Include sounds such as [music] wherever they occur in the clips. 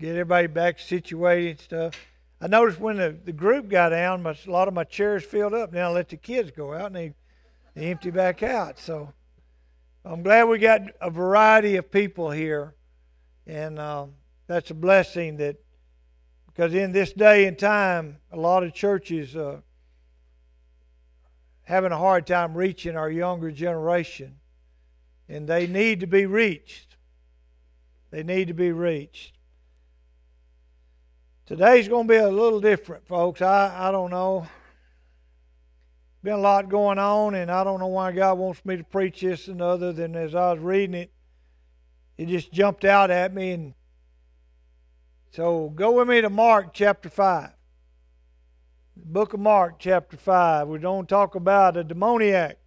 Get everybody back situated and stuff. I noticed when the, the group got down, my, a lot of my chairs filled up. Now I let the kids go out and they, they empty back out. So I'm glad we got a variety of people here. And um, that's a blessing that, because in this day and time, a lot of churches uh, having a hard time reaching our younger generation. And they need to be reached. They need to be reached. Today's going to be a little different, folks. I, I don't know. Been a lot going on, and I don't know why God wants me to preach this and other than as I was reading it, it just jumped out at me. And so go with me to Mark chapter 5. The book of Mark chapter 5. We're going to talk about a demoniac.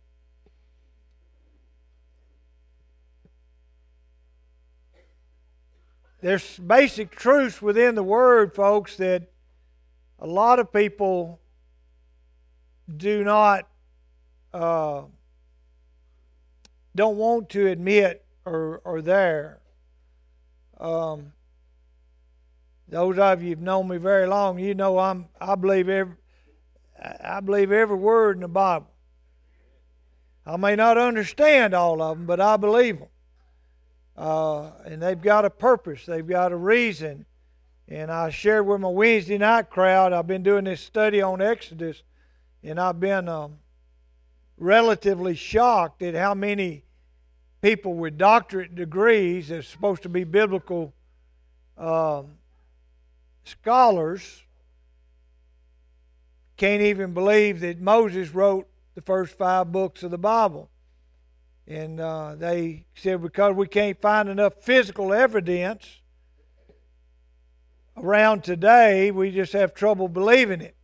There's basic truths within the Word, folks, that a lot of people do not, uh, don't want to admit are, are there. Um, those of you who've known me very long, you know I'm I believe every I believe every word in the Bible. I may not understand all of them, but I believe them. Uh, and they've got a purpose, they've got a reason. And I shared with my Wednesday night crowd, I've been doing this study on Exodus, and I've been um, relatively shocked at how many people with doctorate degrees, that's supposed to be biblical um, scholars, can't even believe that Moses wrote the first five books of the Bible. And uh, they said because we can't find enough physical evidence around today, we just have trouble believing it.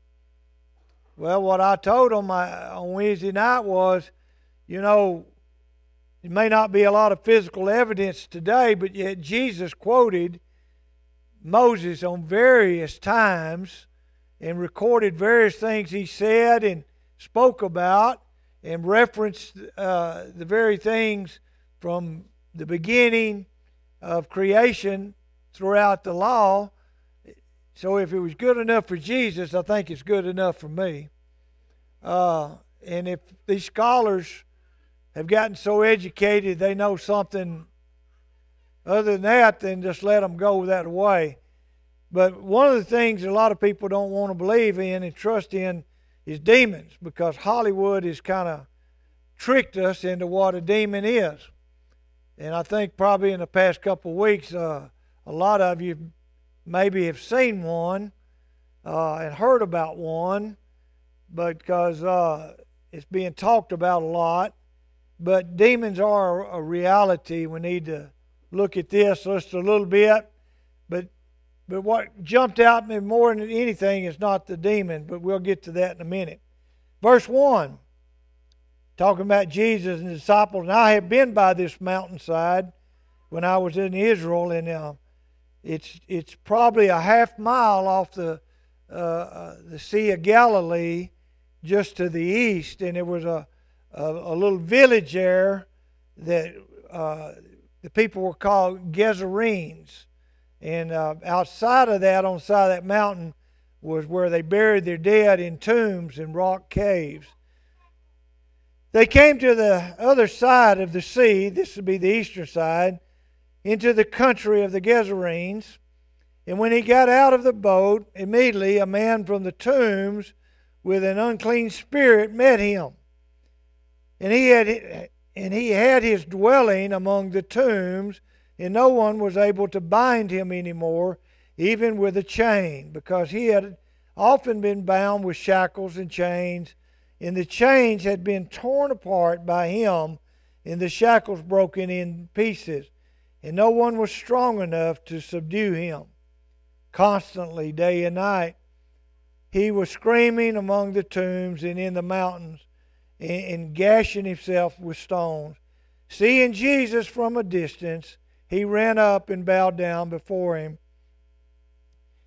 Well, what I told them on Wednesday night was, you know, it may not be a lot of physical evidence today, but yet Jesus quoted Moses on various times and recorded various things he said and spoke about and referenced uh, the very things from the beginning of creation throughout the law. So if it was good enough for Jesus, I think it's good enough for me. Uh, and if these scholars have gotten so educated they know something other than that, then just let them go that way. But one of the things a lot of people don't want to believe in and trust in is demons because Hollywood has kind of tricked us into what a demon is. And I think probably in the past couple of weeks, uh, a lot of you maybe have seen one uh, and heard about one because uh, it's being talked about a lot. But demons are a reality. We need to look at this just a little bit. But but what jumped out me more than anything is not the demon, but we'll get to that in a minute. Verse 1, talking about Jesus and the disciples. And I have been by this mountainside when I was in Israel, and uh, it's, it's probably a half mile off the, uh, uh, the Sea of Galilee just to the east. And there was a, a, a little village there that uh, the people were called Gerasenes and uh, outside of that, on the side of that mountain, was where they buried their dead in tombs and rock caves. They came to the other side of the sea, this would be the eastern side, into the country of the Gerasenes. And when he got out of the boat, immediately a man from the tombs with an unclean spirit met him. And he had and he had his dwelling among the tombs and no one was able to bind him anymore, even with a chain, because he had often been bound with shackles and chains, and the chains had been torn apart by him, and the shackles broken in pieces, and no one was strong enough to subdue him. Constantly, day and night, he was screaming among the tombs and in the mountains, and, and gashing himself with stones. Seeing Jesus from a distance, he ran up and bowed down before him.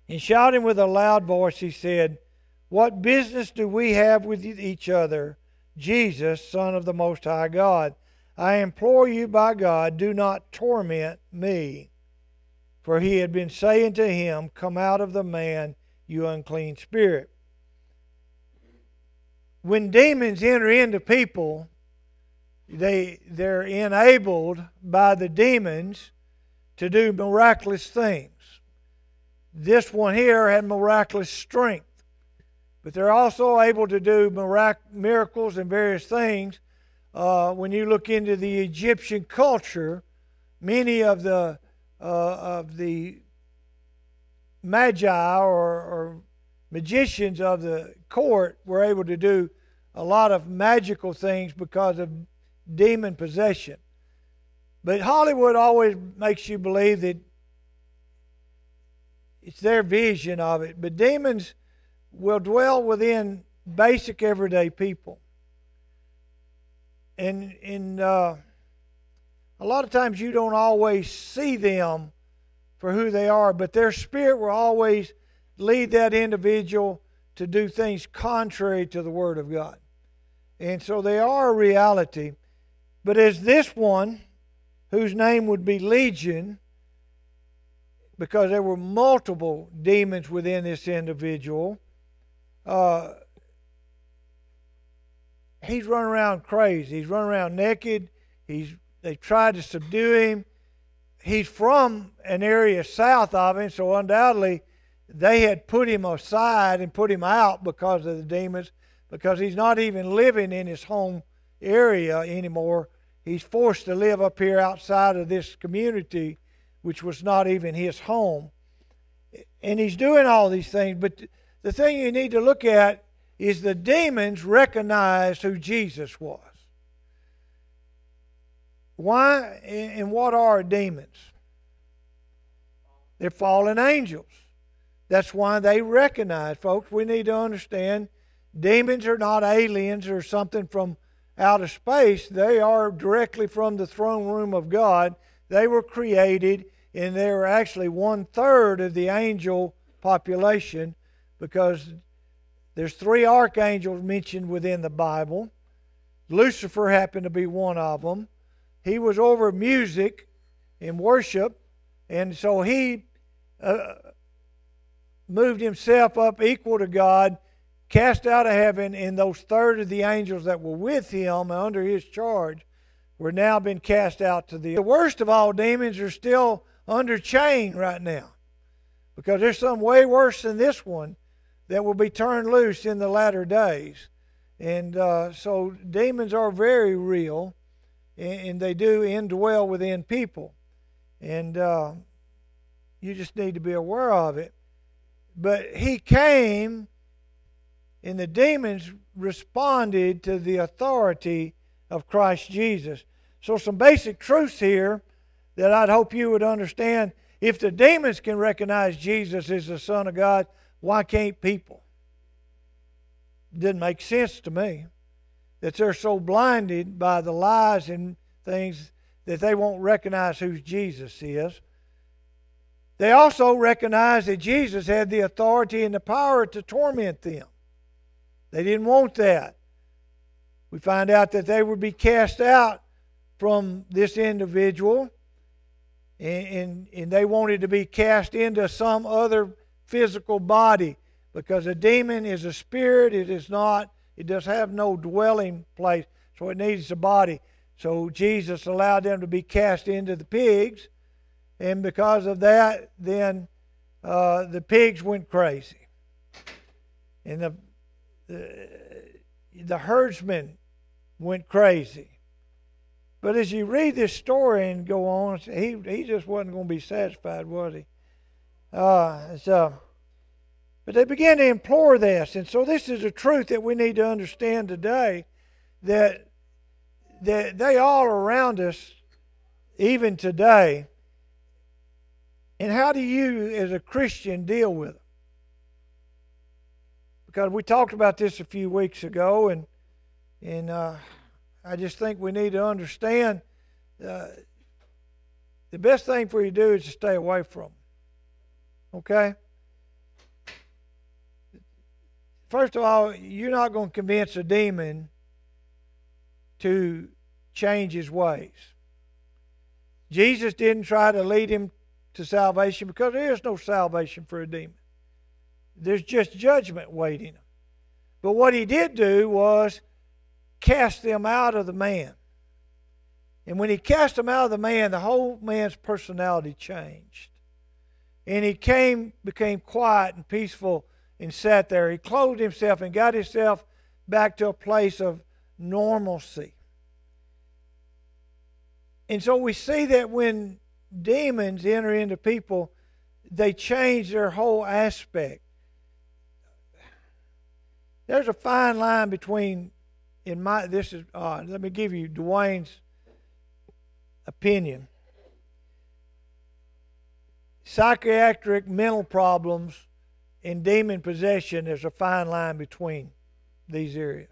And shouting with a loud voice, he said, What business do we have with each other, Jesus, Son of the Most High God? I implore you by God, do not torment me. For he had been saying to him, Come out of the man, you unclean spirit. When demons enter into people, they, they're enabled by the demons to do miraculous things. This one here had miraculous strength, but they're also able to do mirac- miracles and various things. Uh, when you look into the Egyptian culture, many of the uh, of the magi or, or magicians of the court were able to do a lot of magical things because of demon possession. But Hollywood always makes you believe that it's their vision of it. But demons will dwell within basic everyday people. And in uh, a lot of times you don't always see them for who they are, but their spirit will always lead that individual to do things contrary to the Word of God. And so they are a reality. But as this one, whose name would be Legion, because there were multiple demons within this individual, uh, he's running around crazy. He's running around naked. He's they tried to subdue him. He's from an area south of him, so undoubtedly they had put him aside and put him out because of the demons, because he's not even living in his home area anymore. He's forced to live up here outside of this community, which was not even his home. And he's doing all these things, but the thing you need to look at is the demons recognized who Jesus was. Why and what are demons? They're fallen angels. That's why they recognize, folks. We need to understand demons are not aliens or something from outer space. They are directly from the throne room of God. They were created, and they are actually one third of the angel population because there's three archangels mentioned within the Bible. Lucifer happened to be one of them he was over music and worship, and so he uh, moved himself up equal to God, cast out of heaven, and those third of the angels that were with him under his charge were now been cast out to the. The worst of all demons are still under chain right now, because there's some way worse than this one that will be turned loose in the latter days. And uh, so demons are very real and they do indwell within people. And uh, you just need to be aware of it. But he came, and the demons responded to the authority of Christ Jesus. So, some basic truths here that I'd hope you would understand. If the demons can recognize Jesus as the Son of God, why can't people? It Didn't make sense to me that they're so blinded by the lies and things that they won't recognize who Jesus is. They also recognize that Jesus had the authority and the power to torment them. They didn't want that. We find out that they would be cast out from this individual, and, and, and they wanted to be cast into some other physical body because a demon is a spirit, it is not it does have no dwelling place, so it needs a body. So Jesus allowed them to be cast into the pigs, and because of that, then uh, the pigs went crazy, and the, the the herdsmen went crazy. But as you read this story and go on, he he just wasn't going to be satisfied, was he? Uh, so but they began to implore this. And so this is a truth that we need to understand today that, that they all around us, even today. And how do you, as a Christian, deal with them? Because we talked about this a few weeks ago, and, and uh, I just think we need to understand uh, the best thing for you to do is to stay away from them. Okay? First of all, you're not going to convince a demon to change his ways. Jesus didn't try to lead him to salvation because there is no salvation for a demon. There's just judgment waiting. But what he did do was cast them out of the man. And when he cast them out of the man, the whole man's personality changed. And he came, became quiet and peaceful and sat there. He clothed himself and got himself back to a place of normalcy. And so we see that when demons enter into people, they change their whole aspect. There's a fine line between, in my, this is, uh, let me give you Dwayne's opinion. Psychiatric mental problems and demon possession, there's a fine line between these areas.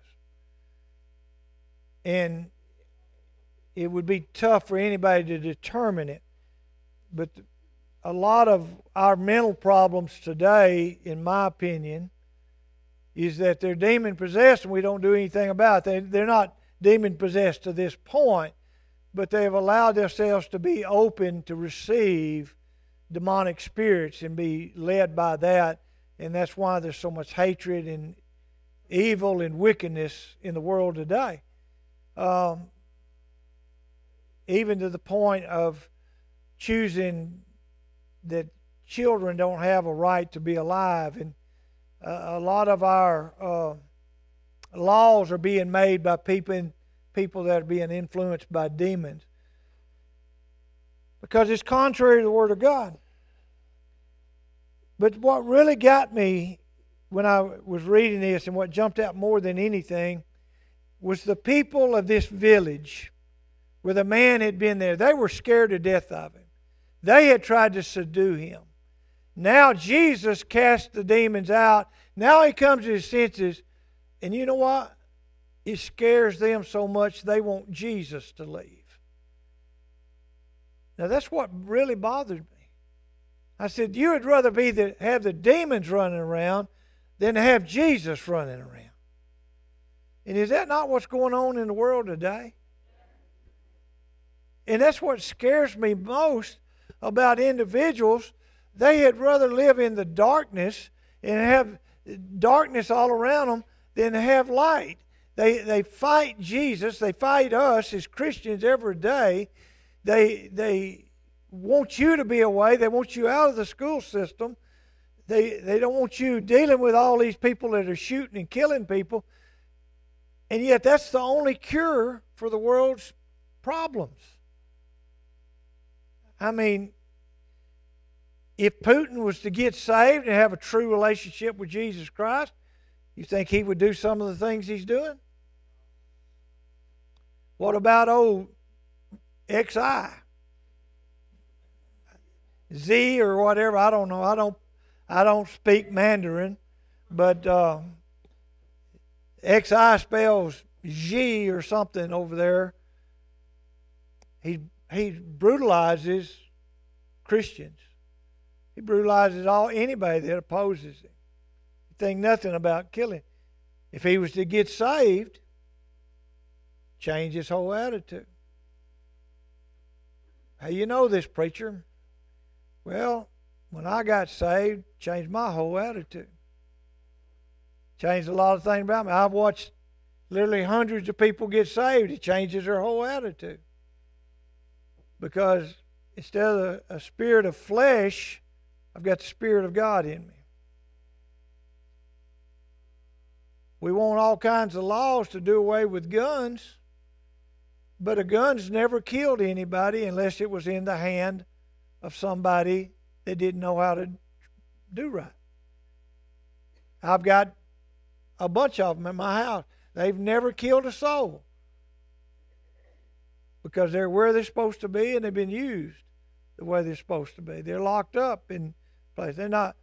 And it would be tough for anybody to determine it. But a lot of our mental problems today, in my opinion, is that they're demon possessed and we don't do anything about it. They, they're not demon possessed to this point, but they have allowed themselves to be open to receive demonic spirits and be led by that. And that's why there's so much hatred and evil and wickedness in the world today. Um, even to the point of choosing that children don't have a right to be alive. And a lot of our uh, laws are being made by people, people that are being influenced by demons because it's contrary to the Word of God. But what really got me when I was reading this and what jumped out more than anything was the people of this village where the man had been there. They were scared to death of him. They had tried to subdue him. Now Jesus cast the demons out. Now he comes to his senses. And you know what? It scares them so much they want Jesus to leave. Now that's what really bothered me. I said, You would rather be the, have the demons running around than have Jesus running around. And is that not what's going on in the world today? And that's what scares me most about individuals. They had rather live in the darkness and have darkness all around them than have light. They, they fight Jesus. They fight us as Christians every day. They, they want you to be away. They want you out of the school system. They, they don't want you dealing with all these people that are shooting and killing people. And yet, that's the only cure for the world's problems. I mean, if Putin was to get saved and have a true relationship with Jesus Christ, you think he would do some of the things he's doing? What about old XI? Z or whatever, I don't know. I don't I don't speak Mandarin, but uh, XI spells G or something over there. He he brutalizes Christians. He brutalizes all anybody that opposes him. He think nothing about killing. If he was to get saved, change his whole attitude. How you know this, preacher? Well, when I got saved, changed my whole attitude. Changed a lot of things about me. I've watched literally hundreds of people get saved. It changes their whole attitude. Because instead of a spirit of flesh, I've got the Spirit of God in me. We want all kinds of laws to do away with guns, but a gun's never killed anybody unless it was in the hand of somebody that didn't know how to do right. I've got a bunch of them in my house. They've never killed a soul because they're where they're supposed to be and they've been used the way they're supposed to be. They're locked up in place. They're not.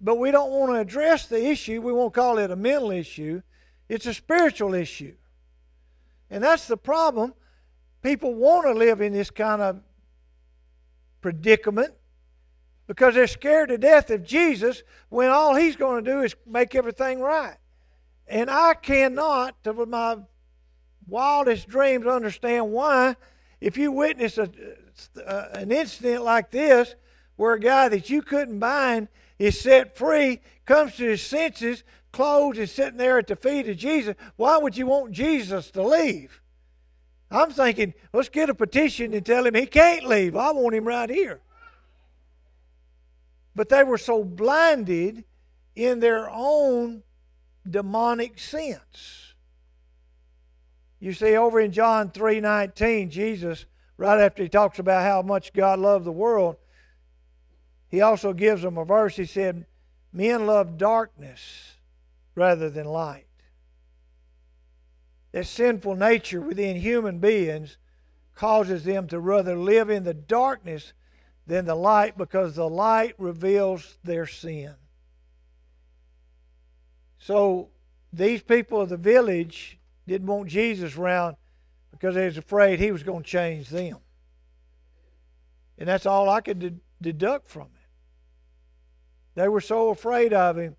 But we don't want to address the issue. We won't call it a mental issue. It's a spiritual issue. And that's the problem. People want to live in this kind of predicament because they're scared to death of Jesus when all he's going to do is make everything right. And I cannot, to my wildest dreams, understand why, if you witness a, uh, an incident like this where a guy that you couldn't bind is set free, comes to his senses, clothed, and sitting there at the feet of Jesus. Why would you want Jesus to leave? I'm thinking, let's get a petition and tell him he can't leave. I want him right here. But they were so blinded in their own demonic sense. You see, over in John 3:19, Jesus, right after he talks about how much God loved the world, he also gives them a verse. He said, Men love darkness rather than light. That sinful nature within human beings causes them to rather live in the darkness than the light because the light reveals their sin. So these people of the village didn't want Jesus around because they was afraid he was going to change them. And that's all I could de- deduct from it. They were so afraid of him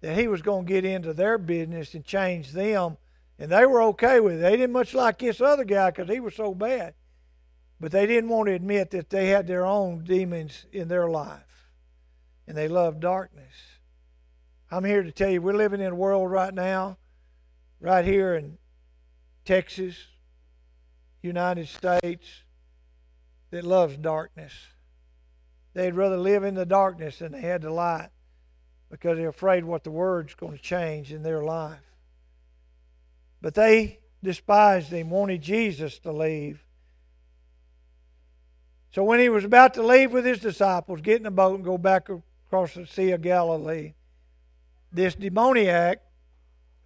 that he was going to get into their business and change them. And they were okay with it. They didn't much like this other guy because he was so bad. But they didn't want to admit that they had their own demons in their life. And they loved darkness. I'm here to tell you we're living in a world right now, right here in Texas, United States, that loves darkness. They'd rather live in the darkness than they had the light because they're afraid what the word's going to change in their life. But they despised him, wanted Jesus to leave. So when he was about to leave with his disciples, get in a boat and go back across the Sea of Galilee, this demoniac,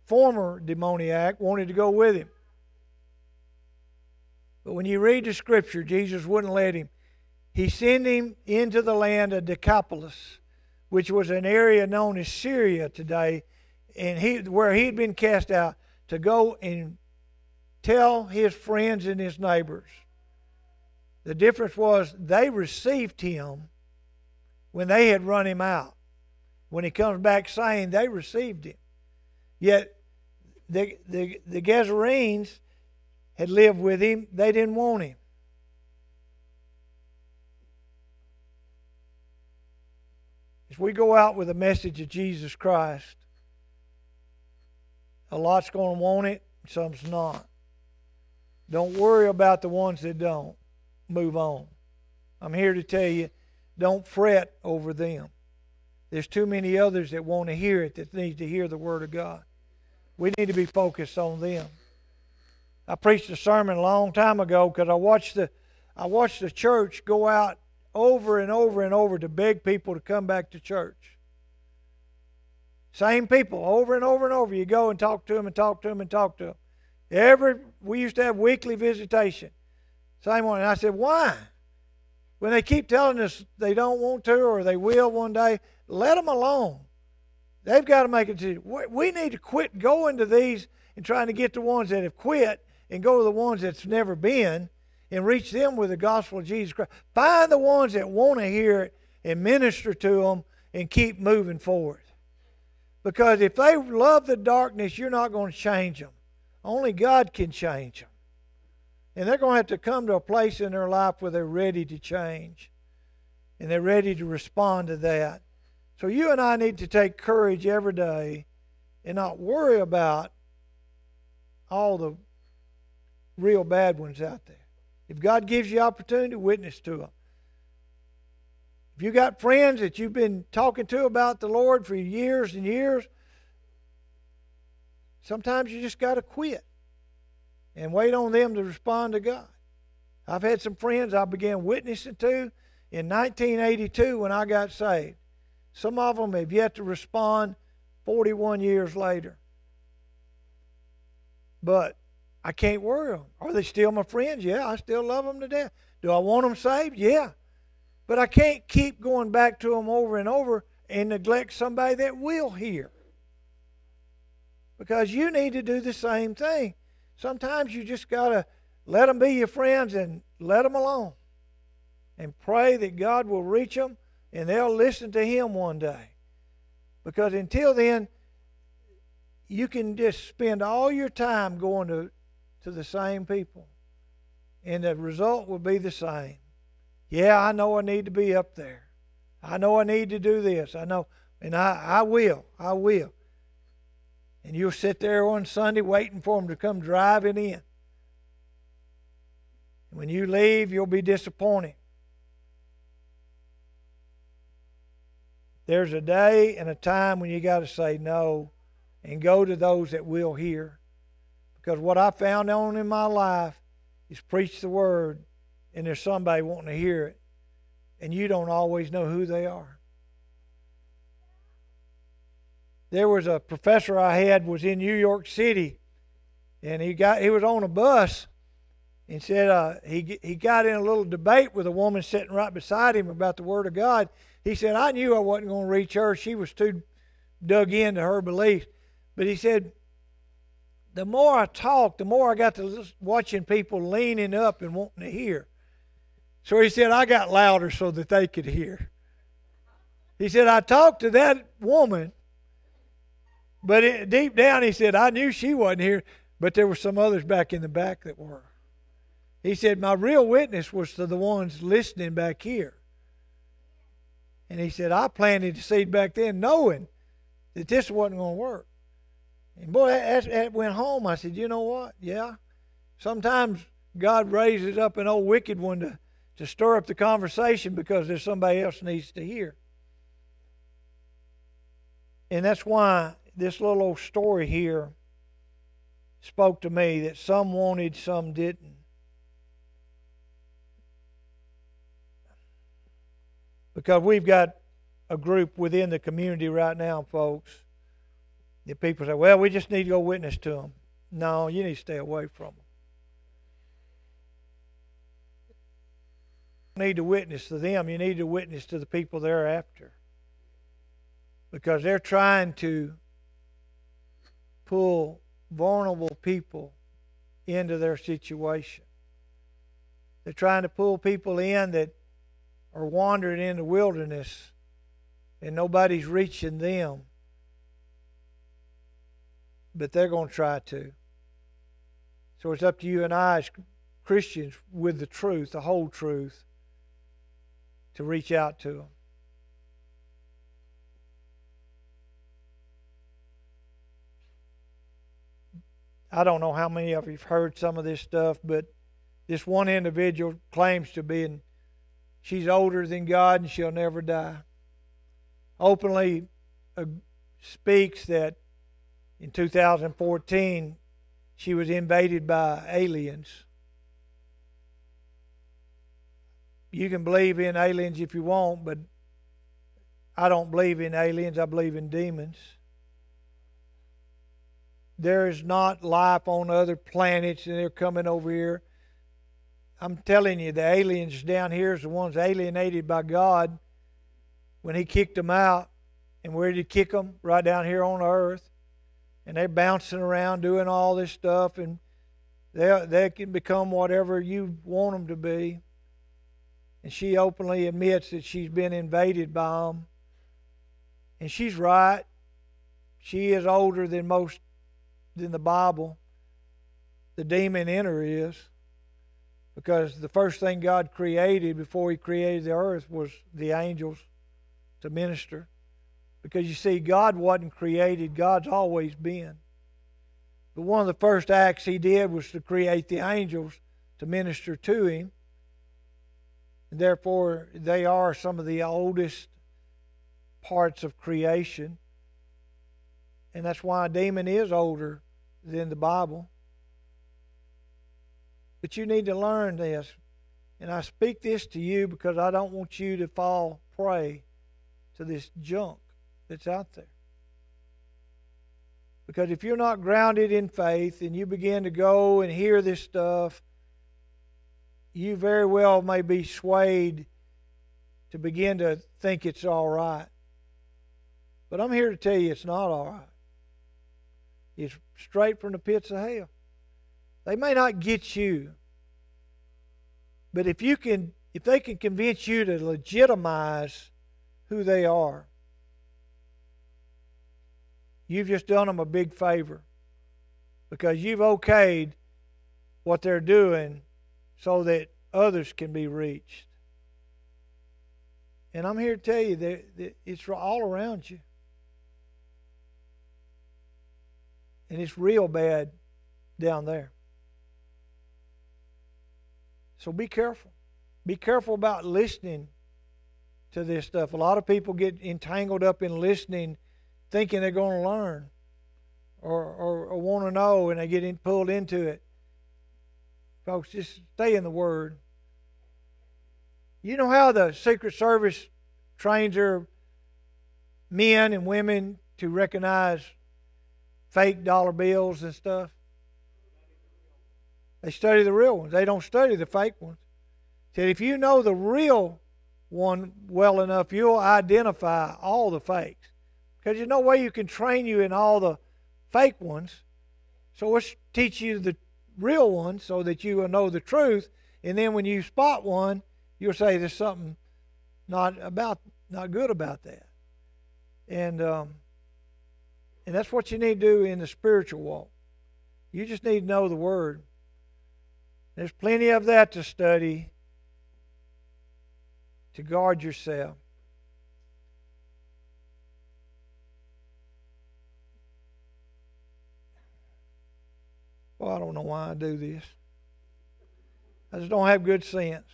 former demoniac, wanted to go with him. But when you read the scripture, Jesus wouldn't let him. He sent him into the land of Decapolis, which was an area known as Syria today, and he where he had been cast out to go and tell his friends and his neighbors the difference was they received him when they had run him out. When he comes back saying they received him. Yet the, the, the Gazarenes had lived with him, they didn't want him. We go out with a message of Jesus Christ, a lot's going to want it, some's not. Don't worry about the ones that don't move on. I'm here to tell you don't fret over them. There's too many others that want to hear it that need to hear the Word of God. We need to be focused on them. I preached a sermon a long time ago because I watched the I watched the church go out over and over and over to beg people to come back to church. Same people over and over and over. You go and talk to them and talk to them and talk to them. Every we used to have weekly visitation. Same one. And I said, why? When they keep telling us they don't want to or they will one day, let them alone. They've got to make a decision. We need to quit going to these and trying to get the ones that have quit and go to the ones that's never been and reach them with the gospel of Jesus Christ. Find the ones that want to hear it and minister to them and keep moving forward. Because if they love the darkness, you're not going to change them. Only God can change them. And they're going to have to come to a place in their life where they're ready to change and they're ready to respond to that. So you and I need to take courage every day and not worry about all the real bad ones out there. If God gives you opportunity, witness to them. If you got friends that you've been talking to about the Lord for years and years, sometimes you just got to quit and wait on them to respond to God. I've had some friends I began witnessing to in 1982 when I got saved. Some of them have yet to respond 41 years later. But I can't worry them. Are they still my friends? Yeah, I still love them to death. Do I want them saved? Yeah. But I can't keep going back to them over and over and neglect somebody that will hear. Because you need to do the same thing. Sometimes you just got to let them be your friends and let them alone. And pray that God will reach them and they'll listen to Him one day. Because until then, you can just spend all your time going to, to the same people. And the result will be the same. Yeah, I know I need to be up there. I know I need to do this. I know, and I, I will. I will. And you'll sit there on Sunday waiting for them to come driving in. And when you leave, you'll be disappointed. There's a day and a time when you got to say no and go to those that will hear. Because what I found on in my life is preach the word, and there's somebody wanting to hear it, and you don't always know who they are. There was a professor I had was in New York City, and he got he was on a bus, and said uh, he he got in a little debate with a woman sitting right beside him about the Word of God. He said, "I knew I wasn't going to reach her; she was too dug into her beliefs." But he said, the more I talked, the more I got to watching people leaning up and wanting to hear. So he said, I got louder so that they could hear. He said, I talked to that woman, but it, deep down, he said, I knew she wasn't here, but there were some others back in the back that were. He said, My real witness was to the ones listening back here. And he said, I planted the seed back then knowing that this wasn't going to work. And boy, that, that went home. I said, you know what? Yeah. Sometimes God raises up an old wicked one to, to stir up the conversation because there's somebody else needs to hear. And that's why this little old story here spoke to me that some wanted, some didn't. Because we've got a group within the community right now, folks, people say, well, we just need to go witness to them. No, you need to stay away from them. Need to witness to them. You need to witness to the people they're after. Because they're trying to pull vulnerable people into their situation. They're trying to pull people in that are wandering in the wilderness and nobody's reaching them but they're going to try to. So it's up to you and I as Christians with the truth, the whole truth, to reach out to them. I don't know how many of you have heard some of this stuff, but this one individual claims to be, and she's older than God and she'll never die. Openly uh, speaks that in 2014, she was invaded by aliens. You can believe in aliens if you want, but I don't believe in aliens. I believe in demons. There is not life on other planets, and they're coming over here. I'm telling you, the aliens down here is the ones alienated by God when He kicked them out. And where did He kick them? Right down here on earth and they're bouncing around doing all this stuff, and they they can become whatever you want them to be. And she openly admits that she's been invaded by them, and she's right. She is older than most than the Bible. The demon in her is, because the first thing God created before He created the earth was the angels to minister. Because you see, God wasn't created, God's always been. But one of the first acts He did was to create the angels to minister to Him. And therefore, they are some of the oldest parts of creation. And that's why a demon is older than the Bible. But you need to learn this. And I speak this to you because I don't want you to fall prey to this junk that's out there. Because if you're not grounded in faith and you begin to go and hear this stuff, you very well may be swayed to begin to think it's all right. But I'm here to tell you it's not all right. It's straight from the pits of hell. They may not get you, but if you can if they can convince you to legitimize who they are, You've just done them a big favor because you've okayed what they're doing so that others can be reached. And I'm here to tell you that, that it's all around you. And it's real bad down there. So be careful. Be careful about listening to this stuff. A lot of people get entangled up in listening, thinking they're going to learn or, or, or want to know, and they get in, pulled into it. Folks, just stay in the Word. You know how the Secret Service trains their men and women to recognize fake dollar bills and stuff? They study the real ones. They don't study the fake ones. Said if you know the real one well enough, you'll identify all the fakes. Because there's no way you can train you in all the fake ones. So let's teach you the real ones so that you will know the truth. And then when you spot one, you'll say there's something not about not good about that. And um, and that's what you need to do in the spiritual walk. You just need to know the word. There's plenty of that to study to guard yourself. Well, I don't know why I do this. I just don't have good sense.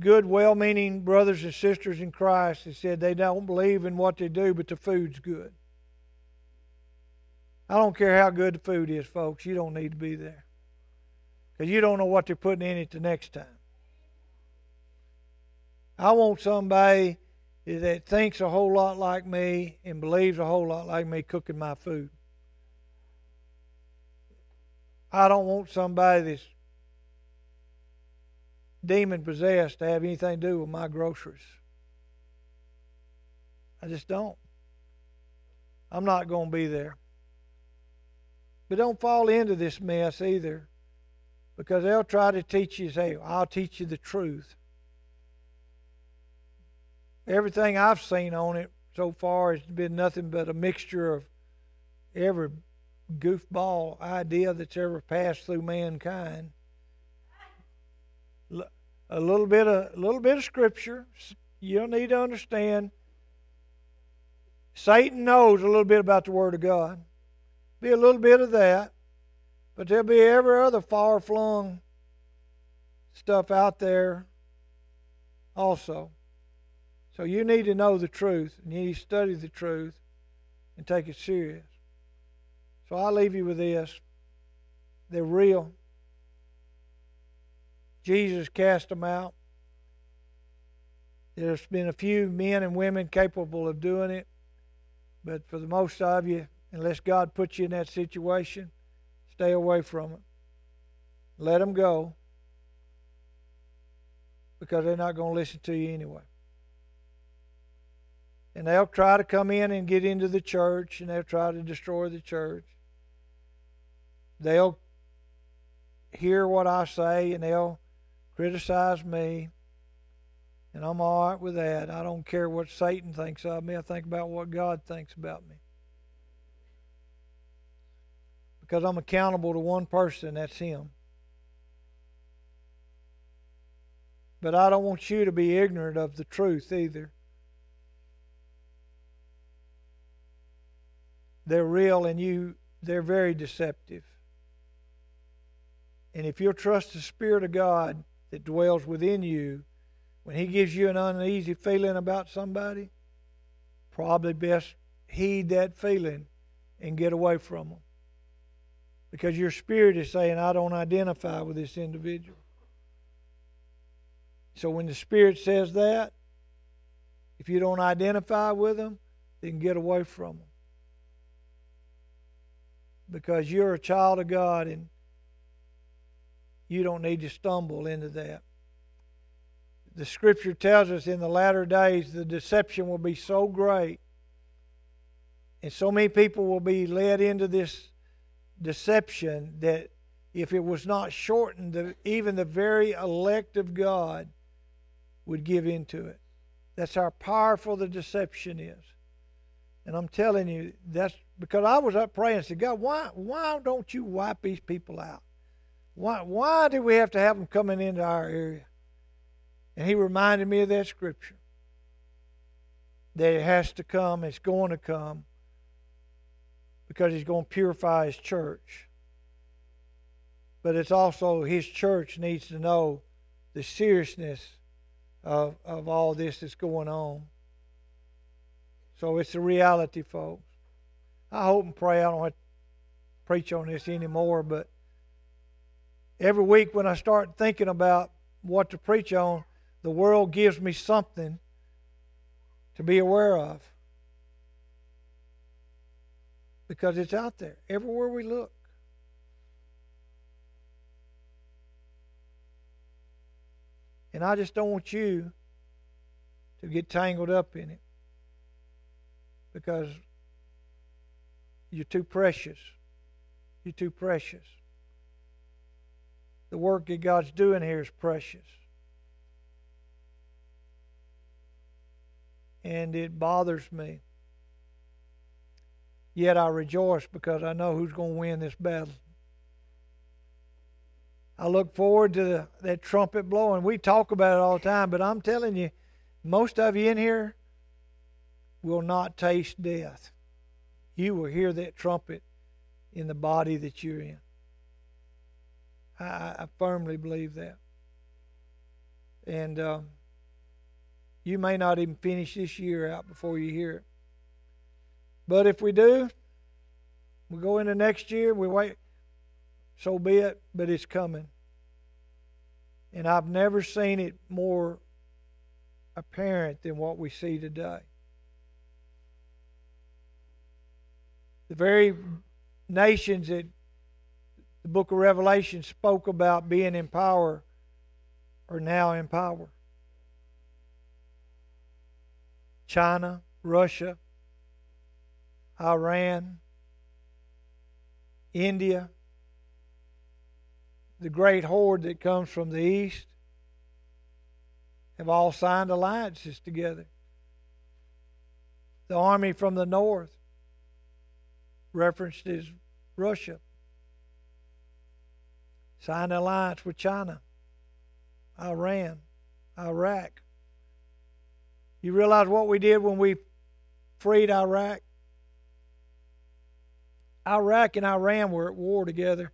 Good, well meaning brothers and sisters in Christ that said they don't believe in what they do, but the food's good. I don't care how good the food is, folks. You don't need to be there. Because you don't know what they're putting in it the next time. I want somebody that thinks a whole lot like me and believes a whole lot like me cooking my food. I don't want somebody that's demon possessed to have anything to do with my groceries. I just don't. I'm not going to be there. But don't fall into this mess either because they'll try to teach you, say, I'll teach you the truth. Everything I've seen on it so far has been nothing but a mixture of every goofball idea that's ever passed through mankind. A little bit of a little bit of scripture. You'll need to understand. Satan knows a little bit about the Word of God. Be a little bit of that. But there'll be every other far flung stuff out there also. So you need to know the truth, and you need to study the truth and take it serious. So I'll leave you with this. They're real. Jesus cast them out. There's been a few men and women capable of doing it, but for the most of you, unless God puts you in that situation, Stay away from it. Let them go because they're not going to listen to you anyway. And they'll try to come in and get into the church and they'll try to destroy the church. They'll hear what I say and they'll criticize me. And I'm all right with that. I don't care what Satan thinks of me. I think about what God thinks about me because I'm accountable to one person, that's Him. But I don't want you to be ignorant of the truth either. They're real and you they're very deceptive. And if you'll trust the Spirit of God that dwells within you, when He gives you an uneasy feeling about somebody, probably best heed that feeling and get away from them because your spirit is saying, I don't identify with this individual. So when the spirit says that, if you don't identify with them, then get away from them. Because you're a child of God and you don't need to stumble into that. The scripture tells us in the latter days the deception will be so great and so many people will be led into this deception that if it was not shortened, the, even the very elect of God would give into it. That's how powerful the deception is. And I'm telling you, that's because I was up praying and said, God, why, why don't you wipe these people out? Why, why do we have to have them coming into our area? And he reminded me of that scripture that it has to come, it's going to come, because he's going to purify his church. But it's also his church needs to know the seriousness of, of all this that's going on. So it's a reality, folks. I hope and pray I don't have to preach on this anymore, but every week when I start thinking about what to preach on, the world gives me something to be aware of. Because it's out there, everywhere we look. And I just don't want you to get tangled up in it because you're too precious. You're too precious. The work that God's doing here is precious. And it bothers me. Yet I rejoice because I know who's going to win this battle. I look forward to the, that trumpet blowing. We talk about it all the time, but I'm telling you, most of you in here will not taste death. You will hear that trumpet in the body that you're in. I, I firmly believe that. And um, you may not even finish this year out before you hear it. But if we do, we go into next year, we wait so be it, but it's coming. And I've never seen it more apparent than what we see today. The very nations that the book of Revelation spoke about being in power are now in power. China, Russia, Iran, India, the great horde that comes from the east have all signed alliances together. The army from the north, referenced is Russia, signed an alliance with China, Iran, Iraq. You realize what we did when we freed Iraq? Iraq and Iran were at war together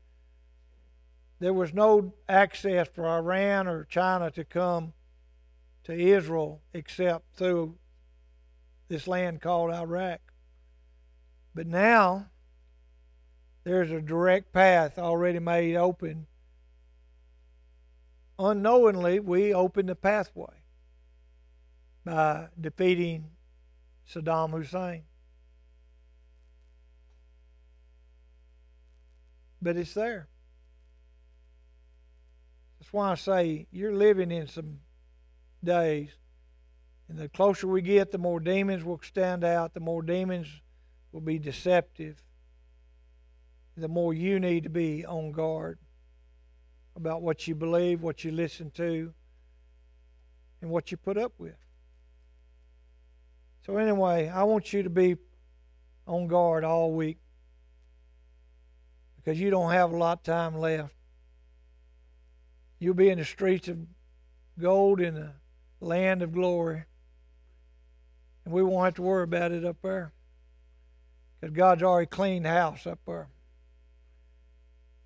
there was no access for Iran or China to come to Israel except through this land called Iraq. But now there's a direct path already made open. Unknowingly, we opened the pathway by defeating Saddam Hussein. But it's there. That's why I say you're living in some days. And the closer we get, the more demons will stand out, the more demons will be deceptive, the more you need to be on guard about what you believe, what you listen to, and what you put up with. So, anyway, I want you to be on guard all week because you don't have a lot of time left. You'll be in the streets of gold in the land of glory. And we won't have to worry about it up there. Because God's already cleaned house up there.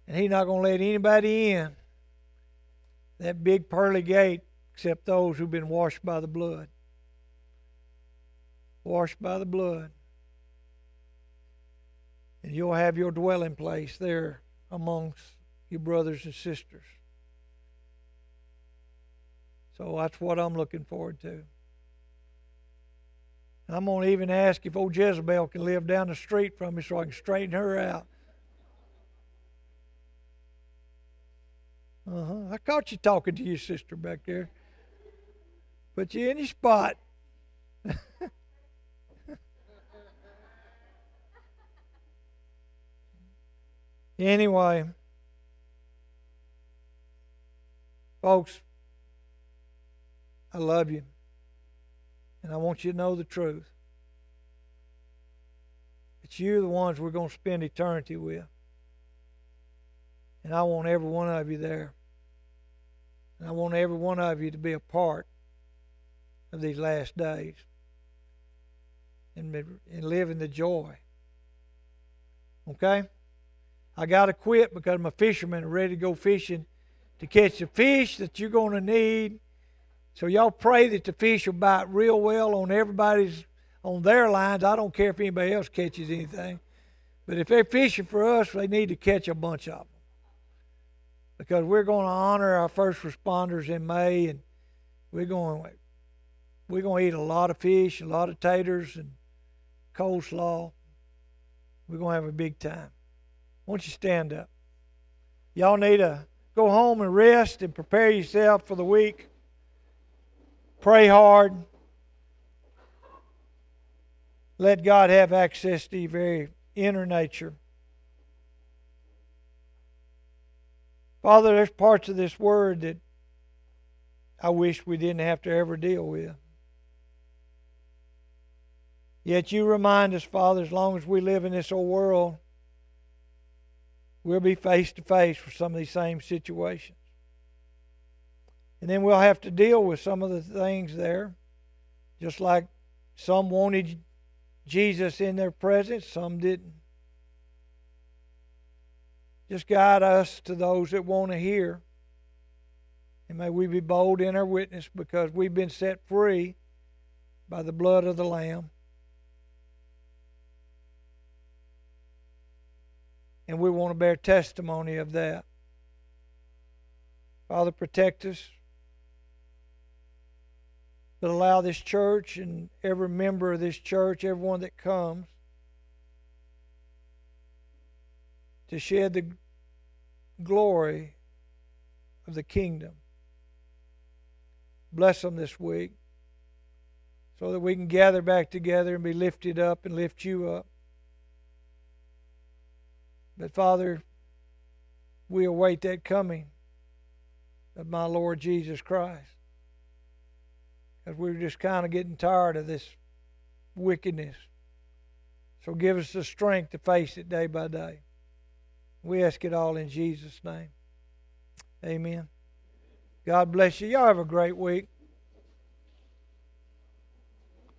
And He's not going to let anybody in that big pearly gate except those who've been washed by the blood. Washed by the blood. And you'll have your dwelling place there amongst your brothers and sisters. So that's what I'm looking forward to. I'm going to even ask if old Jezebel can live down the street from me so I can straighten her out. Uh huh. I caught you talking to your sister back there. Put you in your spot. [laughs] anyway, folks, I love you. And I want you to know the truth. It's you the ones we're going to spend eternity with. And I want every one of you there. And I want every one of you to be a part of these last days and, and live in the joy. Okay? I got to quit because my fishermen are ready to go fishing to catch the fish that you're going to need. So y'all pray that the fish will bite real well on everybody's on their lines. I don't care if anybody else catches anything. But if they're fishing for us, they need to catch a bunch of them. Because we're going to honor our first responders in May and we're going we're going to eat a lot of fish, a lot of taters and coleslaw. We're going to have a big time. Won't you stand up? Y'all need to go home and rest and prepare yourself for the week. Pray hard. Let God have access to your very inner nature. Father, there's parts of this word that I wish we didn't have to ever deal with. Yet you remind us, Father, as long as we live in this old world, we'll be face to face with some of these same situations. And then we'll have to deal with some of the things there, just like some wanted Jesus in their presence, some didn't. Just guide us to those that want to hear. And may we be bold in our witness because we've been set free by the blood of the Lamb. And we want to bear testimony of that. Father, protect us. But allow this church and every member of this church, everyone that comes, to shed the glory of the kingdom. Bless them this week so that we can gather back together and be lifted up and lift you up. But Father, we await that coming of my Lord Jesus Christ. Because we're just kind of getting tired of this wickedness. So give us the strength to face it day by day. We ask it all in Jesus' name. Amen. God bless you. Y'all have a great week.